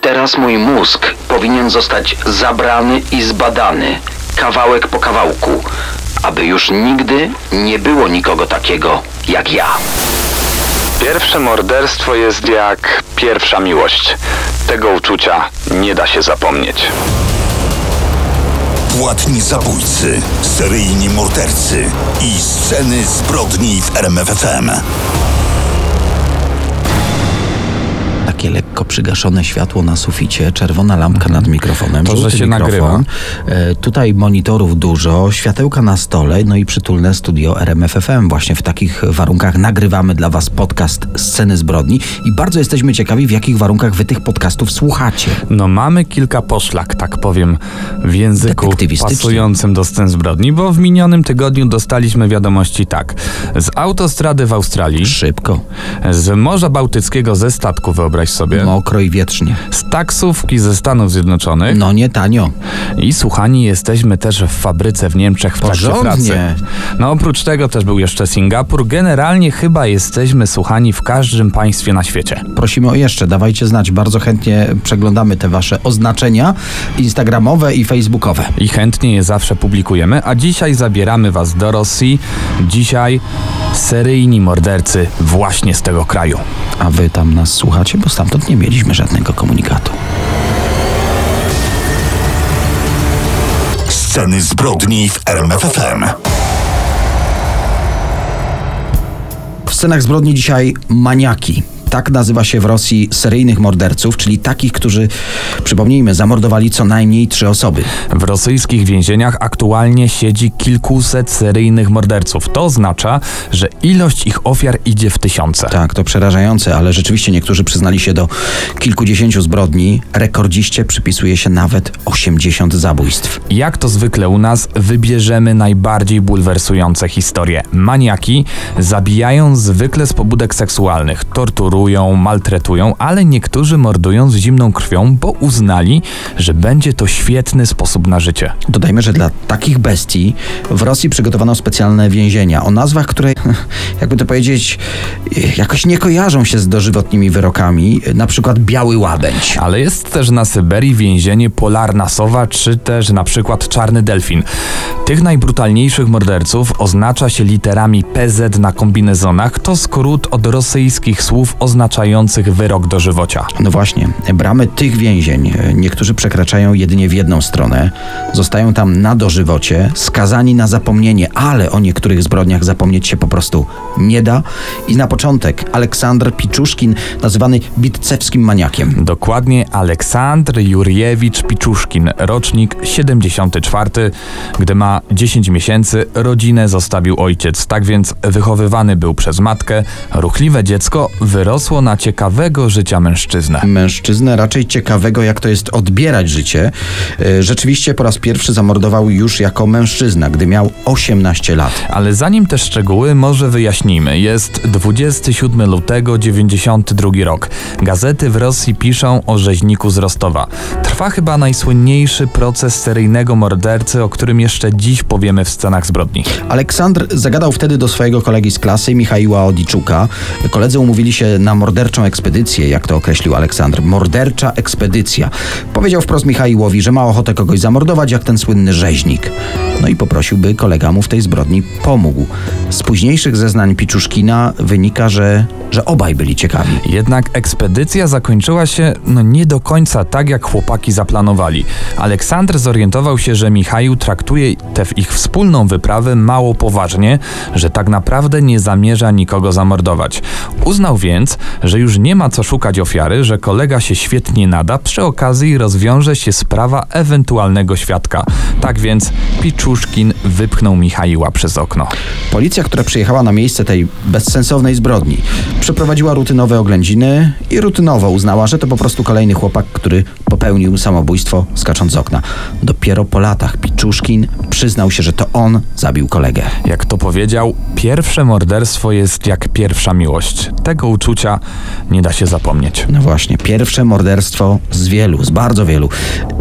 Teraz mój mózg powinien zostać zabrany i zbadany, kawałek po kawałku, aby już nigdy nie było nikogo takiego jak ja. Pierwsze morderstwo jest jak pierwsza miłość. Tego uczucia nie da się zapomnieć. Płatni zabójcy, seryjni mordercy i sceny zbrodni w RMFFM. Takie lekko przygaszone światło na suficie, czerwona lampka nad mikrofonem, To, że się mikrofon. E, tutaj monitorów dużo, światełka na stole, no i przytulne studio RMFFM. Właśnie w takich warunkach nagrywamy dla Was podcast Sceny Zbrodni i bardzo jesteśmy ciekawi, w jakich warunkach Wy tych podcastów słuchacie. No mamy kilka poszlak, tak powiem, w języku pasującym do scen zbrodni, bo w minionym tygodniu dostaliśmy wiadomości tak. Z autostrady w Australii, Szybko, z Morza Bałtyckiego ze statku, wyobraź sobie, mokro i wietrznie. z taksówki ze Stanów Zjednoczonych No nie tanio. i słuchani jesteśmy też w fabryce w Niemczech w trakcie Porządnie. pracy. No oprócz tego też był jeszcze Singapur. Generalnie chyba jesteśmy słuchani w każdym państwie na świecie. Prosimy o jeszcze, dawajcie znać. Bardzo chętnie przeglądamy te Wasze oznaczenia instagramowe i facebookowe. i chętnie je zawsze publikujemy, a dzisiaj zabieramy Was do Rosji. Dzisiaj seryjni mordercy właśnie z tego kraju. A Wy tam nas słuchacie, bo stamtąd nie mieliśmy żadnego komunikatu. Sceny zbrodni w RMFFM. W scenach zbrodni dzisiaj maniaki. Tak nazywa się w Rosji seryjnych morderców, czyli takich, którzy, przypomnijmy, zamordowali co najmniej trzy osoby. W rosyjskich więzieniach aktualnie siedzi kilkuset seryjnych morderców. To oznacza, że ilość ich ofiar idzie w tysiące. Tak, to przerażające, ale rzeczywiście niektórzy przyznali się do kilkudziesięciu zbrodni. Rekordziście przypisuje się nawet 80 zabójstw. Jak to zwykle u nas, wybierzemy najbardziej bulwersujące historie. Maniaki zabijają zwykle z pobudek seksualnych, torturują, maltretują, ale niektórzy mordują z zimną krwią, bo uznali, że będzie to świetny sposób na życie. Dodajmy, że dla takich bestii w Rosji przygotowano specjalne więzienia o nazwach, które, jakby to powiedzieć, jakoś nie kojarzą się z dożywotnimi wyrokami, na przykład Biały Łabędź. Ale jest też na Syberii więzienie Polarna Sowa, czy też na przykład Czarny Delfin. Tych najbrutalniejszych morderców oznacza się literami PZ na kombinezonach. To skrót od rosyjskich słów oznaczających wyrok dożywocia. No właśnie, bramy tych więzień e, niektórzy przekraczają jedynie w jedną stronę, zostają tam na dożywocie, skazani na zapomnienie, ale o niektórych zbrodniach zapomnieć się po prostu nie da. I na początek Aleksandr Piczuszkin, nazywany bitcewskim maniakiem. Dokładnie Aleksandr Jurjewicz Piczuszkin, rocznik 74. Gdy ma 10 miesięcy, rodzinę zostawił ojciec. Tak więc wychowywany był przez matkę. Ruchliwe dziecko wyrosło na ciekawego życia mężczyznę. Mężczyznę raczej ciekawego, jak to jest odbierać życie. E, Rzeczywiście po raz pierwszy zamordował już jako mężczyzna, gdy miał 18 lat. Ale zanim te szczegóły, może wyjaśnijmy. Jest 27 lutego 92 rok. Gazety w Rosji piszą o rzeźniku z Rostowa. Trwa chyba najsłynniejszy proces seryjnego mordercy, o którym jeszcze dziś powiemy w scenach zbrodni. Aleksandr zagadał wtedy do swojego kolegi z klasy, Michaiła Odiczuka. Koledzy umówili się na morderczą ekspedycję, jak to określił Aleksandr. Mordercza ekspedycja. Powiedział wprost Michaiłowi, że ma ochotę kogoś zamordować, jak ten słynny rzeźnik. No i poprosił, by kolega mu w tej zbrodni pomógł. Z późniejszych zeznań Piczuszkina wynika, że, że obaj byli ciekawi. Jednak ekspedycja zakończyła się no nie do końca tak, jak chłopaki zaplanowali. Aleksander zorientował się, że Michał traktuje tę ich wspólną wyprawę mało poważnie, że tak naprawdę nie zamierza nikogo zamordować. Uznał więc, że już nie ma co szukać ofiary, że kolega się świetnie nada, przy okazji rozwiąże się sprawa ewentualnego świadka. Tak więc Piczuszkin wypchnął Michaiła przez okno. Policja, która przyjechała na miejsce tej bezsensownej zbrodni, przeprowadziła rutynowe oględziny i rutynowo uznała, że to po prostu kolejny chłopak, który popełnił samobójstwo skacząc z okna. Dopiero po latach Piczuszkin przyznał się, że to on zabił kolegę. Jak to powiedział, pierwsze morderstwo jest jak pierwsza miłość. Tego uczucia nie da się zapomnieć. No właśnie, pierwsze morderstwo z wielu, z bardzo wielu.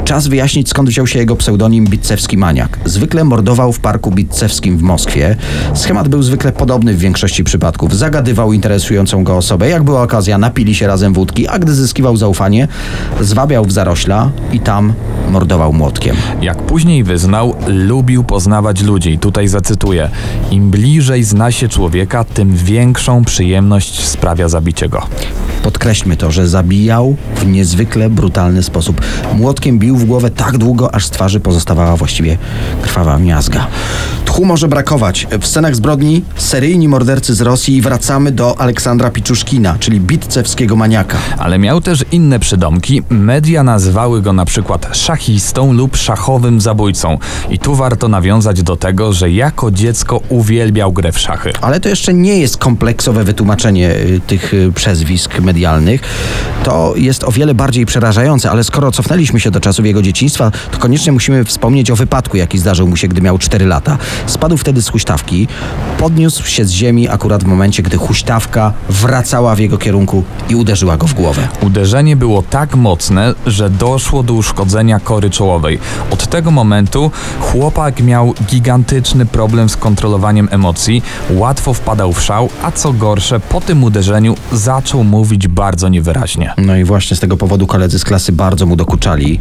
Czas wyjaśnić, skąd wziął się jego pseudonim Bitcewski Maniak. Zwykle mordował w parku Bitcewskim w Moskwie. Schemat był zwykle podobny w większości przypadków. Zagadywał interesującą go osobę. Jak była okazja, napili się razem wódki, a gdy zyskiwał zaufanie, zwabiał w zarośla i tam mordował młotkiem. Jak później wyznał, lubił poznawać ludzi. Tutaj zacytuję: Im bliżej zna się człowieka, tym większą przyjemność sprawia zabicie go. Podkreślmy to, że zabijał w niezwykle brutalny sposób. Młotkiem bił w głowę tak długo, aż z twarzy pozostawała właściwie krwawa miazga. Tchu może brakować. W scenach zbrodni seryjni mordercy z Rosji wracamy do Aleksandra Piczuszkina, czyli bitcewskiego maniaka. Ale miał też inne przydomki. Media nazywały go na przykład szachistą lub szachowym zabójcą. I tu warto nawiązać do tego, że jako dziecko uwielbiał grę w szachy. Ale to jeszcze nie jest kompleksowe wytłumaczenie y, tych y, przezwisk medialnych. To jest o wiele bardziej przerażające, ale skoro cofnęliśmy się do czasów jego dzieciństwa, to koniecznie musimy wspomnieć o wypadku, jaki zdarzył mu się, gdy miał 4 lata. Spadł wtedy z huśtawki, podniósł się z ziemi akurat w momencie, gdy huśtawka wracała w jego kierunku i uderzyła go w głowę. Uderzenie było tak mocne, że doszło do uszkodzenia kory czołowej. Od tego momentu chłopak miał gigantyczny problem z kontrolowaniem emocji, łatwo wpadał w szał, a co gorsze, po tym uderzeniu zaczął mówić bardzo niewyraźnie. No i właśnie z tego powodu koledzy z klasy bardzo mu dokuczali.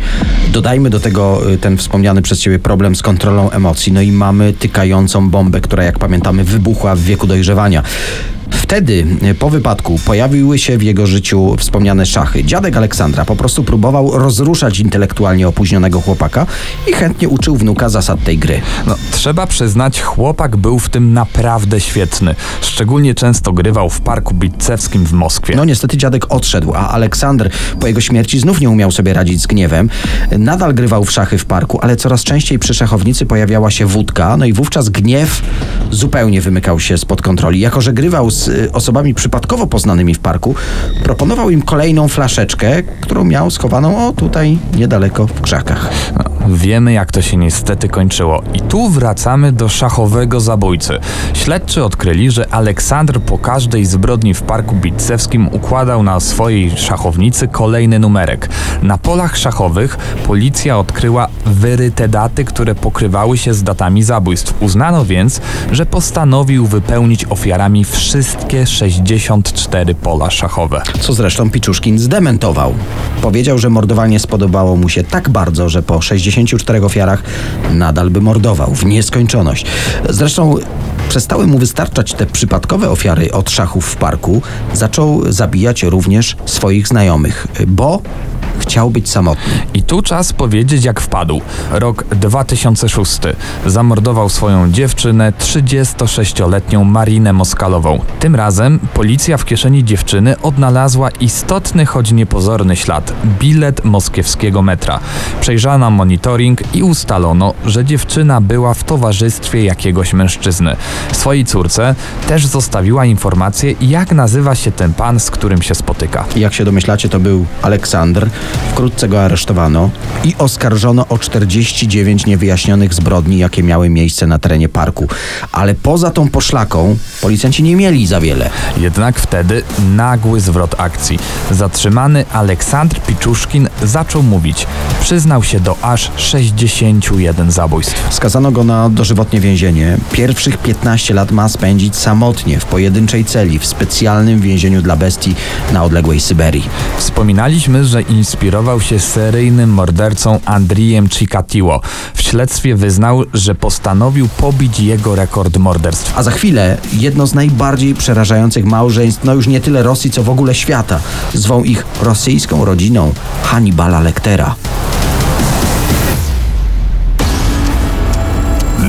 Dodajmy do tego y, ten wspomniany przez ciebie problem z kontrolą emocji. No i mamy tykającą bombę, która jak pamiętamy wybuchła w wieku dojrzewania. Wtedy, y, po wypadku, pojawiły się w jego życiu wspomniane szachy. Dziadek Aleksandra po prostu próbował rozruszać intelektualnie opóźnionego chłopaka i chętnie uczył wnuka zasad tej gry. No, trzeba przyznać, chłopak był w tym naprawdę świetny. Szczególnie często grywał w parku bitcewskim w Moskwie. No niestety dziadek odszedł, a Aleksander po jego śmierci znów nie umiał sobie radzić z gniewem. Nadal grywał w szachy w parku, ale coraz częściej przy szachownicy pojawiała się wódka, no i wówczas gniew zupełnie wymykał się spod kontroli. Jako, że grywał z y, osobami przypadkowo poznanymi w parku, proponował im kolejną flaszeczkę, którą miał schowaną o tutaj niedaleko w krzakach. No, wiemy, jak to się niestety kończyło. I tu wracamy do szachowego zabójcy. Śledczy odkryli, że Aleksander po każdej zbrodni w parku bitcewskim układał na swojej szachownicy kolejny numerek. Na polach szachowych policja odkryła wyryte daty, które pokrywały się z datami zabójstw. Uznano więc, że postanowił wypełnić ofiarami wszystkie 64 pola szachowe. Co zresztą Piczuszkin zdementował. Powiedział, że mordowanie spodobało mu się tak bardzo, że po 64 ofiarach nadal by mordował w nieskończoność. Zresztą przestały mu wystarczać te przypadkowe ofiary od szachów w parku. Zaczął zabijać również swoich znajomych, bo chciał być samotny. I tu czas powiedzieć, jak wpadł. Rok 2006. Zamordował swoją dziewczynę, 36-letnią Marinę Moskalową. Tym razem policja w kieszeni dziewczyny odnalazła istotny, choć niepozorny ślad bilet moskiewskiego metra. Przejrzano monitoring i ustalono, że dziewczyna była w towarzystwie jakiegoś mężczyzny. Swojej córce też zostawiła informację, jak nazywa się ten pan, z którym się spotyka. Jak się domyślacie, to był Aleksander. Wkrótce go aresztowano i oskarżono o 49 niewyjaśnionych zbrodni, jakie miały miejsce na terenie parku. Ale poza tą poszlaką policjanci nie mieli za wiele. Jednak wtedy nagły zwrot akcji. Zatrzymany Aleksandr Piczuszkin zaczął mówić. Przyznał się do aż 61 zabójstw. Skazano go na dożywotnie więzienie. Pierwszych 15 lat ma spędzić samotnie w pojedynczej celi w specjalnym więzieniu dla bestii na odległej Syberii. Wspominaliśmy, że inspirował się seryjnym mordercą Andrijem Chikatilo. W śledztwie wyznał, że postanowił pobić jego rekord morderstw. A za chwilę jedno z najbardziej przerażających małżeństw, no już nie tyle Rosji, co w ogóle świata. Zwą ich rosyjską rodziną Hannibala Lectera.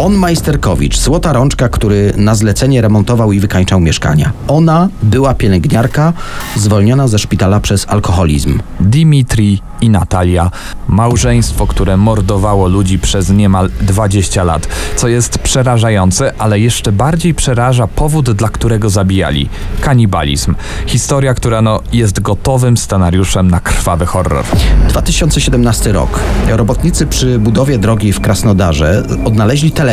On Majsterkowicz, złota rączka, który na zlecenie remontował i wykańczał mieszkania. Ona była pielęgniarka, zwolniona ze szpitala przez alkoholizm. Dimitri i Natalia. Małżeństwo, które mordowało ludzi przez niemal 20 lat. Co jest przerażające, ale jeszcze bardziej przeraża powód, dla którego zabijali. Kanibalizm. Historia, która no, jest gotowym scenariuszem na krwawy horror. 2017 rok. Robotnicy przy budowie drogi w Krasnodarze odnaleźli telefon.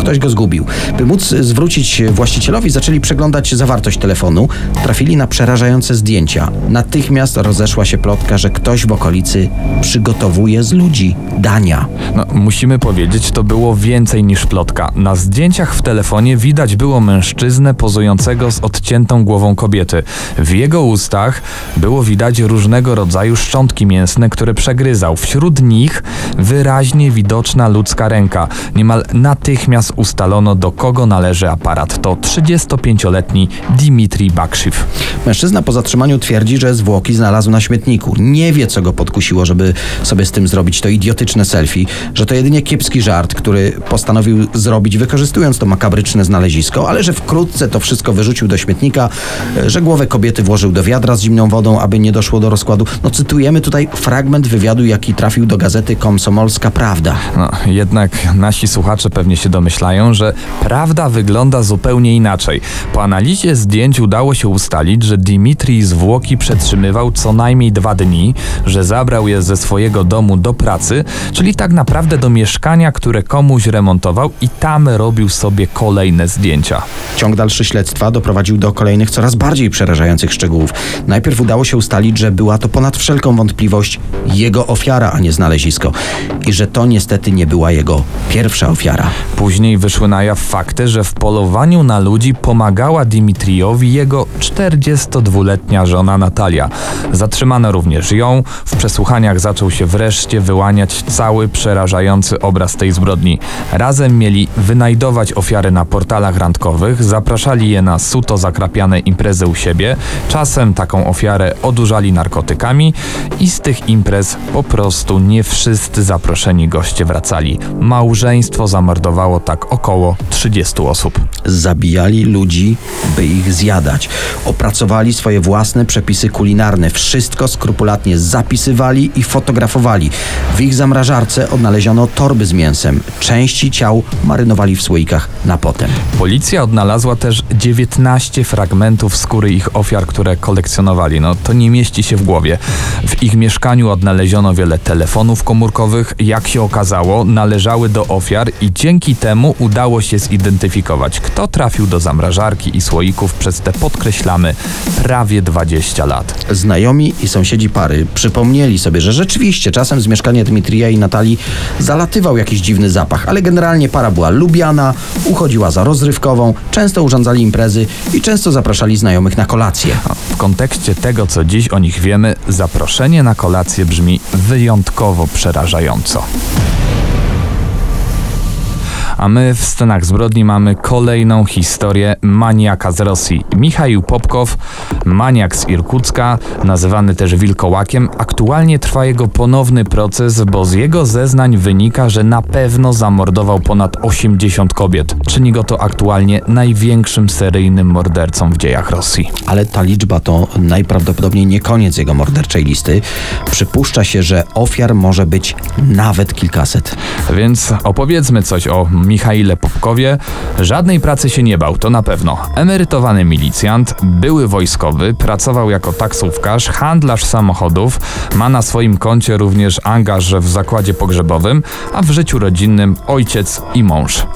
Ktoś go zgubił. By móc zwrócić właścicielowi, zaczęli przeglądać zawartość telefonu. Trafili na przerażające zdjęcia. Natychmiast rozeszła się plotka, że ktoś w okolicy przygotowuje z ludzi dania. No, musimy powiedzieć, to było więcej niż plotka. Na zdjęciach w telefonie widać było mężczyznę pozującego z odciętą głową kobiety. W jego ustach było widać różnego rodzaju szczątki mięsne, które przegryzał. Wśród nich wyraźnie widoczna ludzka ręka. Niemal natychmiast ustalono, do kogo należy aparat. To 35-letni Dimitri Bakshiv. Mężczyzna po zatrzymaniu twierdzi, że zwłoki znalazł na śmietniku. Nie wie, co go podkusiło, żeby sobie z tym zrobić to idiotyczne selfie, że to jedynie kiepski żart, który postanowił zrobić, wykorzystując to makabryczne znalezisko, ale że wkrótce to wszystko wyrzucił do śmietnika, że głowę kobiety włożył do wiadra z zimną wodą, aby nie doszło do rozkładu. No cytujemy tutaj fragment wywiadu, jaki trafił do gazety Komsomolska Prawda. No, jednak nasi słuchacze pewnie się domyślają, że prawda wygląda zupełnie inaczej. Po analizie zdjęć udało się ustalić, że Dimitri zwłoki przetrzymywał co najmniej dwa dni, że zabrał je ze swojego domu do pracy, czyli tak naprawdę do mieszkania, które komuś remontował i tam robił sobie kolejne zdjęcia. Ciąg dalszy śledztwa doprowadził do kolejnych, coraz bardziej przerażających szczegółów. Najpierw udało się ustalić, że była to ponad wszelką wątpliwość jego ofiara, a nie znalezisko. I że to niestety nie była jego pierwsza ofiara. Później wyszły na jaw fakty, że w polowaniu na ludzi pomagała Dimitriowi jego 42-letnia żona Natalia. Zatrzymano również ją. W przesłuchaniach zaczął się wreszcie wyłaniać cały przerażający obraz tej zbrodni. Razem mieli wynajdować ofiary na portalach randkowych, zapraszali je na suto zakrapiane imprezy u siebie, czasem taką ofiarę odurzali narkotykami i z tych imprez po prostu nie wszyscy zaproszeni goście wracali. Małżeństwo zamordowało tak około 30 osób. Zabijali ludzi, by ich zjadać. Opracowali swoje własne przepisy kulinarne. Wszystko skrupulatnie zapisywali i fotografowali. W ich zamrażarce odnaleziono torby z mięsem. Części ciał marynowali w słoikach na potem. Policja odnalazła też 19 fragmentów skóry ich ofiar, które kolekcjonowali. No to nie mieści się w głowie. W ich mieszkaniu odnaleziono wiele telefonów komórkowych. Jak się okazało, należały do ofiar i dzięki temu udało się zidentyfikować, kto trafił do zamrażarki i słoików przez te podkreślamy prawie 20 lat. Znajomi i sąsiedzi pary przypomnieli sobie, że rzeczywiście czasem z mieszkania Dmitrija i Natalii zalatywał jakiś dziwny zapach, ale generalnie para była lubiana, uchodziła za rozrywkową, często urządzali imprezy i często zapraszali znajomych na kolację. W kontekście tego, co dziś o nich wiemy, zaproszenie na kolację brzmi wyjątkowo przerażająco. A my w scenach zbrodni mamy kolejną historię maniaka z Rosji. Michał Popkow, maniak z Irkucka, nazywany też Wilkołakiem. Aktualnie trwa jego ponowny proces, bo z jego zeznań wynika, że na pewno zamordował ponad 80 kobiet. Czyni go to aktualnie największym seryjnym mordercą w dziejach Rosji. Ale ta liczba to najprawdopodobniej nie koniec jego morderczej listy. Przypuszcza się, że ofiar może być nawet kilkaset. Więc opowiedzmy coś o Michaile Popkowie. Żadnej pracy się nie bał, to na pewno. Emerytowany milicjant, były wojskowy, pracował jako taksówkarz, handlarz samochodów, ma na swoim koncie również angaż w zakładzie pogrzebowym, a w życiu rodzinnym ojciec i mąż.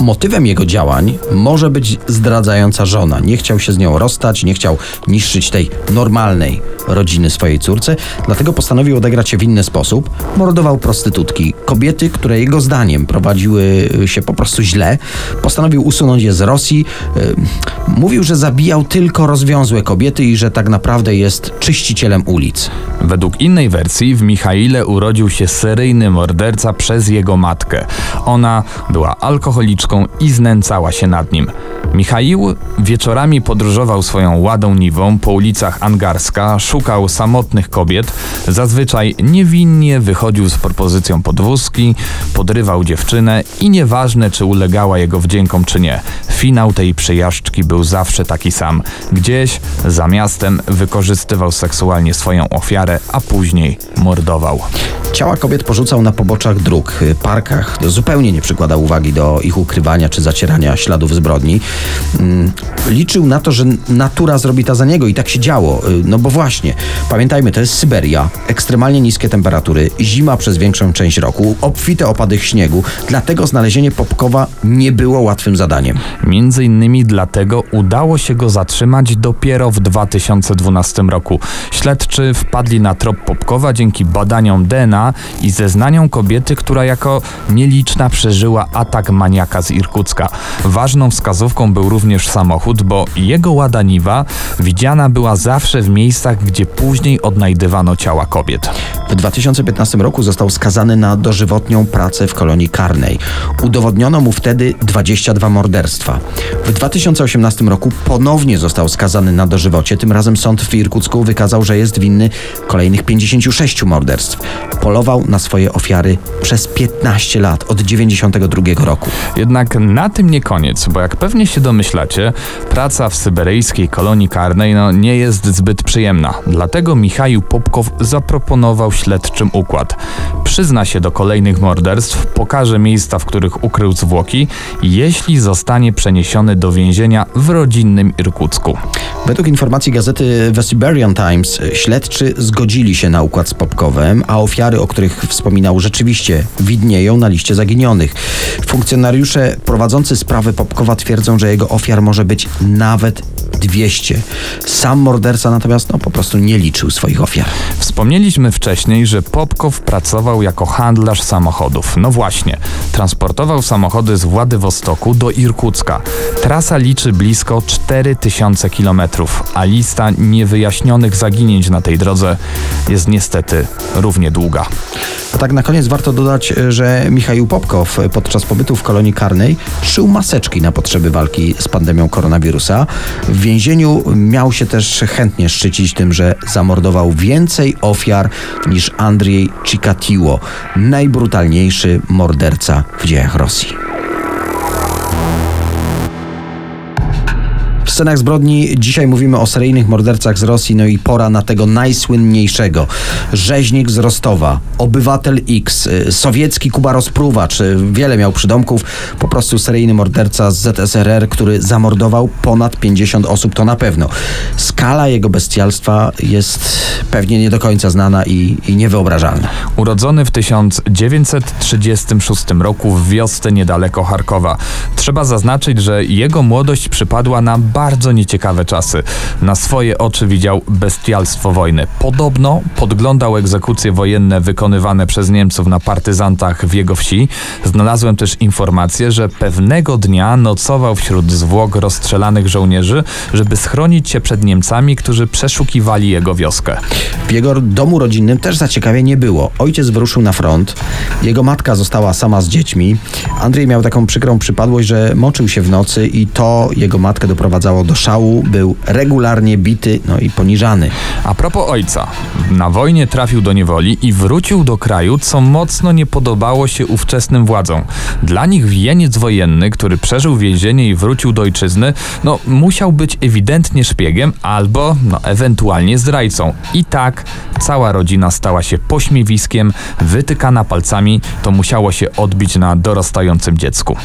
Motywem jego działań może być zdradzająca żona. Nie chciał się z nią rozstać, nie chciał niszczyć tej normalnej rodziny swojej córce, dlatego postanowił odegrać się w inny sposób. Mordował prostytutki, kobiety, które jego zdaniem prowadziły się po prostu źle. Postanowił usunąć je z Rosji. Mówił, że zabijał tylko rozwiązłe kobiety i że tak naprawdę jest czyścicielem ulic. Według innej wersji w Michaile urodził się seryjny morderca przez jego matkę. Ona była alkoholiczką i znęcała się nad nim. Michaił wieczorami podróżował swoją ładą niwą po ulicach Angarska, szukał samotnych kobiet, zazwyczaj niewinnie wychodził z propozycją podwózki, podrywał dziewczynę i nieważne czy ulegała jego wdziękom czy nie, finał tej przejażdżki był zawsze taki sam. Gdzieś za miastem wykorzystywał seksualnie swoją ofiarę, a później mordował. Ciała kobiet porzucał na poboczach dróg, parkach. Zupełnie nie przykładał uwagi do ich ukrywania czy zacierania śladów zbrodni. Mm, Liczył na to, że natura zrobi to za niego i tak się działo. Y, No bo właśnie, pamiętajmy, to jest Syberia, ekstremalnie niskie temperatury, zima przez większą część roku, obfite opady śniegu. Dlatego znalezienie Popkowa nie było łatwym zadaniem. Między innymi dlatego udało się go zatrzymać dopiero w 2012 roku. Śledczy wpadli na trop Popkowa dzięki badaniom DNA i zeznaniom kobiety, która jako nieliczna przeżyła atak maniaka z Irkucka. Ważną wskazówką był również samochód, bo jego Niwa widziana była zawsze w miejscach, gdzie później odnajdywano ciała kobiet. W 2015 roku został skazany na dożywotnią pracę w kolonii karnej. Udowodniono mu wtedy 22 morderstwa. W 2018 roku ponownie został skazany na dożywocie. Tym razem sąd w Irkucku wykazał, że jest winny kolejnych 56 morderstw. Polował na swoje ofiary przez 15 lat, od 92 roku. Jednak na tym nie koniec, bo jak pewnie się domyślacie, praca w syberyjskiej kolonii karnej no, nie jest zbyt przyjemna. Dlatego Michał Popkow zaproponował śledczym układ. Przyzna się do kolejnych morderstw, pokaże miejsca, w których ukrył zwłoki, jeśli zostanie przeniesiony do więzienia w rodzinnym Irkucku. Według informacji gazety The Siberian Times śledczy zgodzili się na układ z Popkowem, a ofiary, o których wspominał, rzeczywiście widnieją na liście zaginionych. Funkcjonariusze prowadzący sprawę Popkowa twierdzą, że jego ofiar może być nawet 200. Sam morderca natomiast no, po prostu nie liczył swoich ofiar. Wspomnieliśmy wcześniej, że Popkow pracował jako handlarz samochodów. No właśnie, transportował samochody z Władywostoku do Irkucka. Trasa liczy blisko 4000 km, a lista niewyjaśnionych zaginięć na tej drodze jest niestety równie długa. A tak na koniec warto dodać, że Michał Popkow podczas pobytu w kolonii karnej szył maseczki na potrzeby walki z pandemią koronawirusa. W więzieniu miał się też chętnie szczycić tym, że zamordował więcej ofiar niż Andrzej Chikatiło, najbrutalniejszy morderca w dziejach Rosji. W scenach zbrodni dzisiaj mówimy o seryjnych mordercach z Rosji, no i pora na tego najsłynniejszego. Rzeźnik z Rostowa, obywatel X, y, sowiecki Kuba Rozpruwacz, y, wiele miał przydomków, po prostu seryjny morderca z ZSRR, który zamordował ponad 50 osób, to na pewno. Skala jego bestialstwa jest pewnie nie do końca znana i, i niewyobrażalna. Urodzony w 1936 roku w wiosce niedaleko Charkowa. Trzeba zaznaczyć, że jego młodość przypadła na bardzo nieciekawe czasy. Na swoje oczy widział bestialstwo wojny. Podobno podglądał egzekucje wojenne wykonywane przez Niemców na partyzantach w jego wsi. Znalazłem też informację, że pewnego dnia nocował wśród zwłok rozstrzelanych żołnierzy, żeby schronić się przed Niemcami, którzy przeszukiwali jego wioskę. W jego domu rodzinnym też zaciekawie nie było. Ojciec wyruszył na front, jego matka została sama z dziećmi. Andrzej miał taką przykrą przypadłość, że moczył się w nocy i to jego matkę doprowadzało do szału. Był regularnie bity, no i poniżany. A propos ojca, na wojnie trafił do niewoli i wrócił do kraju, co mocno nie podobało się ówczesnym władzom. Dla nich wieniec wojenny, który przeżył więzienie i wrócił do ojczyzny, no musiał być ewidentnie szpiegiem albo no ewentualnie zdrajcą. I tak cała rodzina stała się pośmiewiskiem, wytykana palcami, to musiało się odbić na dorastającym dziecku.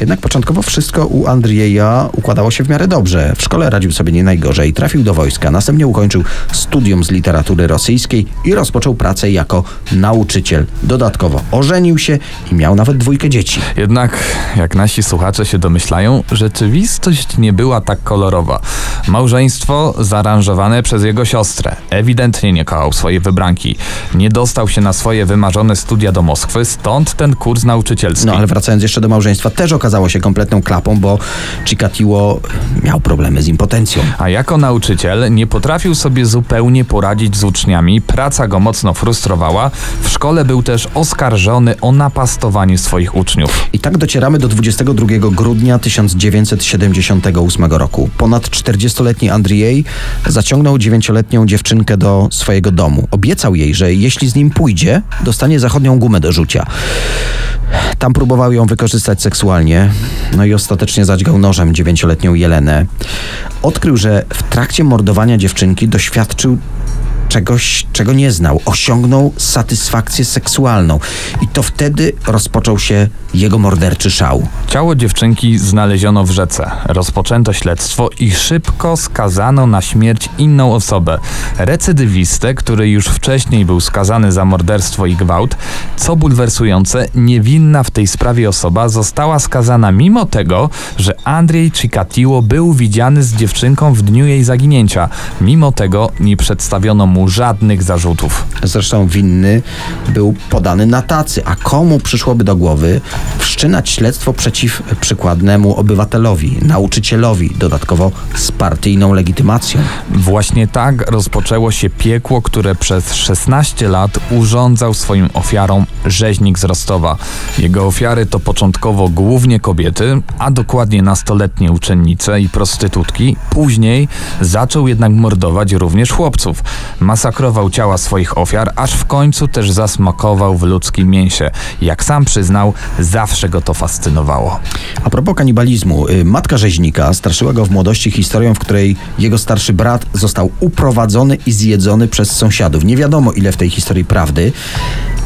Jednak początkowo wszystko u Andrzeja układało się w miarę dobrze. W szkole radził sobie nie najgorzej, trafił do wojska, następnie ukończył studium z literatury rosyjskiej i rozpoczął pracę jako nauczyciel. Dodatkowo ożenił się i miał nawet dwójkę dzieci. Jednak, jak nasi słuchacze się domyślają, rzeczywistość nie była tak kolorowa. Małżeństwo zaaranżowane przez jego siostrę. Ewidentnie nie kochał swojej wybranki. Nie dostał się na swoje wymarzone studia do Moskwy, stąd ten kurs nauczycielski. No ale wracając jeszcze do małżeństwa, też okazało się kompletną klapą, bo Chikatiło miał problemy z impotencją. A jako nauczyciel nie potrafił sobie zupełnie poradzić z uczniami, praca go mocno frustrowała. W szkole był też oskarżony o napastowanie swoich uczniów. I tak docieramy do 22 grudnia 1978 roku. Ponad 40-letni Andrzej zaciągnął 9-letnią dziewczynkę do swojego domu. Obiecał jej, że jeśli z nim pójdzie, dostanie zachodnią gumę do rzucia. Tam próbował ją wykorzystać seksualnie, no i ostatecznie zadźgał nożem 9-letnią Jelenę. Odkrył, że w trakcie mordowania dziewczynki doświadczył czegoś, czego nie znał. Osiągnął satysfakcję seksualną. I to wtedy rozpoczął się jego morderczy szał. Ciało dziewczynki znaleziono w rzece. Rozpoczęto śledztwo i szybko skazano na śmierć inną osobę. Recydywistę, który już wcześniej był skazany za morderstwo i gwałt. Co bulwersujące, niewinna w tej sprawie osoba została skazana mimo tego, że Andrzej Cikatiło był widziany z dziewczynką w dniu jej zaginięcia. Mimo tego nie przedstawiono mu żadnych zarzutów. Zresztą winny był podany na tacy, a komu przyszłoby do głowy wszczynać śledztwo przeciw przykładnemu obywatelowi, nauczycielowi, dodatkowo z partyjną legitymacją. Właśnie tak rozpoczęło się piekło, które przez 16 lat urządzał swoim ofiarom rzeźnik z Rostowa. Jego ofiary to początkowo głównie kobiety, a dokładnie nastoletnie uczennice i prostytutki. Później zaczął jednak mordować również chłopców. Masakrował ciała swoich ofiar, aż w końcu też zasmakował w ludzkim mięsie. Jak sam przyznał, zawsze go to fascynowało. A propos kanibalizmu, y, matka rzeźnika straszyła go w młodości historią, w której jego starszy brat został uprowadzony i zjedzony przez sąsiadów. Nie wiadomo ile w tej historii prawdy,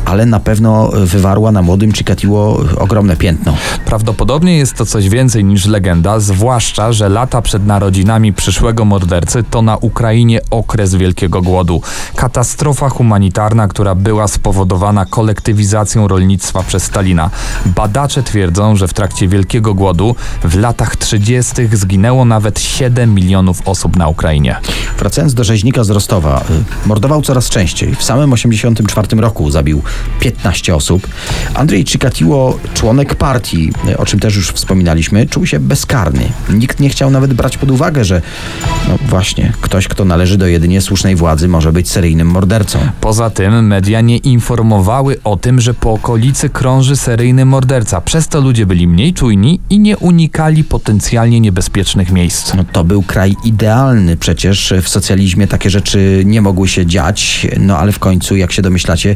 ale na pewno wywarła na młodym Chikatiło ogromne piętno. Prawdopodobnie jest to coś więcej niż legenda, zwłaszcza, że lata przed narodzinami przyszłego mordercy to na Ukrainie okres Wielkiego Głodu. Katastrofa humanitarna, która była spowodowana kolektywizacją rolnictwa przez Stalina. Badacze twierdzą, że w trakcie Wielkiego Głodu w latach 30. zginęło nawet 7 milionów osób na Ukrainie. Wracając do rzeźnika z Rostowa, y, mordował coraz częściej. W samym 1984 roku zabił 15 osób. Andrzej Chikatiło, członek partii, o czym też już wspominaliśmy, czuł się bezkarny. Nikt nie chciał nawet brać pod uwagę, że no właśnie, ktoś, kto należy do jedynie słusznej władzy, może być seryjnym mordercą. Poza tym media nie informowały o tym, że po okolicy krąży seryjny morderca. Przez to ludzie byli mniej czujni i nie unikali potencjalnie niebezpiecznych miejsc. No, to był kraj idealny, przecież w socjalizmie takie rzeczy nie mogły się dziać, no ale w końcu, jak się domyślacie,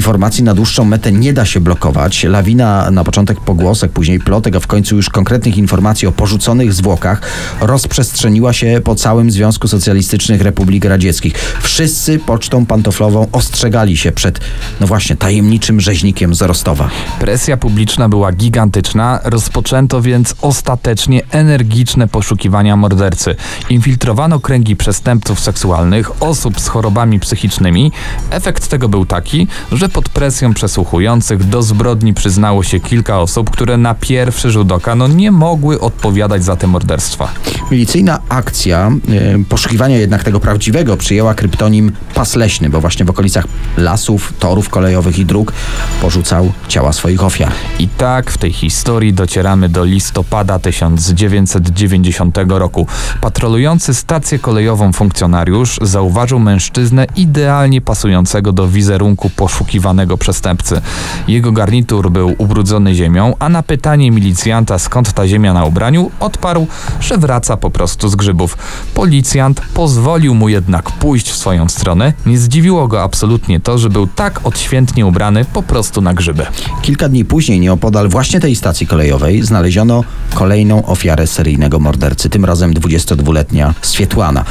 informacji na dłuższą metę nie da się blokować. Lawina na początek pogłosek, później plotek, a w końcu już konkretnych informacji o porzuconych zwłokach rozprzestrzeniła się po całym Związku Socjalistycznych Republik Radzieckich. Wszyscy pocztą pantoflową ostrzegali się przed, no właśnie, tajemniczym rzeźnikiem z Rostowa. Presja publiczna była gigantyczna, rozpoczęto więc ostatecznie energiczne poszukiwania mordercy. Infiltrowano kręgi przestępców seksualnych, osób z chorobami psychicznymi. Efekt tego był taki, że pod presją przesłuchujących do zbrodni przyznało się kilka osób, które na pierwszy rzut oka no, nie mogły odpowiadać za te morderstwa. Milicyjna akcja y, poszukiwania jednak tego prawdziwego przyjęła kryptonim Pas Leśny, bo właśnie w okolicach lasów, torów kolejowych i dróg porzucał ciała swoich ofiar. I tak w tej historii docieramy do listopada 1990 roku. Patrolujący stację kolejową funkcjonariusz zauważył mężczyznę idealnie pasującego do wizerunku poszukiwanego przestępcy. Jego garnitur był ubrudzony ziemią, a na pytanie milicjanta skąd ta ziemia na ubraniu odparł, że wraca po prostu z grzybów. Policjant pozwolił mu jednak pójść w swoją stronę. Nie zdziwiło go absolutnie to, że był tak odświętnie ubrany po prostu na grzyby. Kilka dni później nieopodal właśnie tej stacji kolejowej znaleziono kolejną ofiarę seryjnego mordercy, tym razem 22-letnia Swietłana.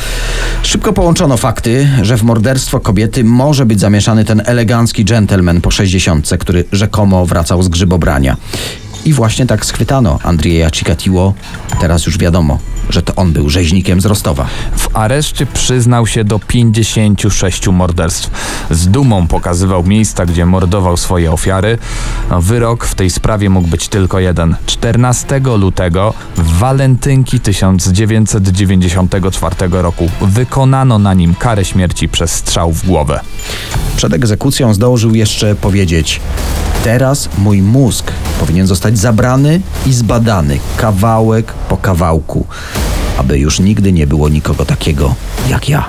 Szybko połączono fakty, że w morderstwo kobiety może być zamieszany ten elegancki gentleman po 60, który rzekomo wracał z grzybobrania. I właśnie tak schwytano Andrzeja Cikatiło. Teraz już wiadomo, że to on był rzeźnikiem z Rostowa. W areszcie przyznał się do 56 morderstw. Z dumą pokazywał miejsca, gdzie mordował swoje ofiary. Wyrok w tej sprawie mógł być tylko jeden. 14 lutego w walentynki 1994 roku wykonano na nim karę śmierci przez strzał w głowę. Przed egzekucją zdążył jeszcze powiedzieć: Teraz mój mózg powinien zostać zabrany i zbadany kawałek po kawałku. aby już nigdy nie było nikogo takiego jak ja.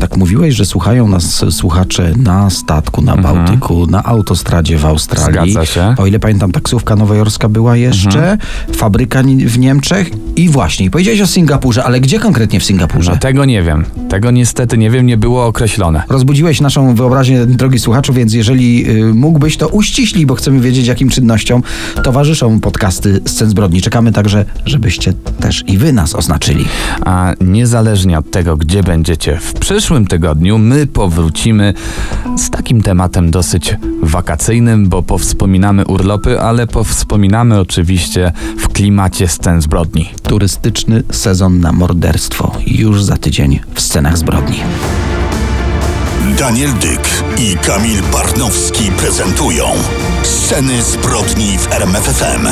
Tak mówiłeś, że słuchają nas słuchacze na statku, na Bałtyku, na autostradzie w Australii. Mhm. Zgadza się. Mhm. O ile pamiętam, taksówka nowojorska była jeszcze, fabryka ni- w Niemczech i właśnie, powiedziałeś o Singapurze, ale gdzie konkretnie w Singapurze? No tego nie wiem. Tego niestety nie wiem, nie było określone. Rozbudziłeś naszą wyobraźnię, drogi słuchaczu, więc jeżeli y, mógłbyś, to uściślij, bo chcemy wiedzieć, jakim czynnościom towarzyszą podcasty Scen Zbrodni. Czekamy także, żebyście też i wy nas oznaczyli. A niezależnie od tego, gdzie będziecie w przyszłym tygodniu, my powrócimy z takim tematem dosyć wakacyjnym, bo powspominamy urlopy, ale powspominamy oczywiście w klimacie scen zbrodni. Turystyczny sezon na morderstwo już za tydzień w Scenach Zbrodni. Daniel Dyk i Kamil Barnowski prezentują Sceny zbrodni w RMFFM.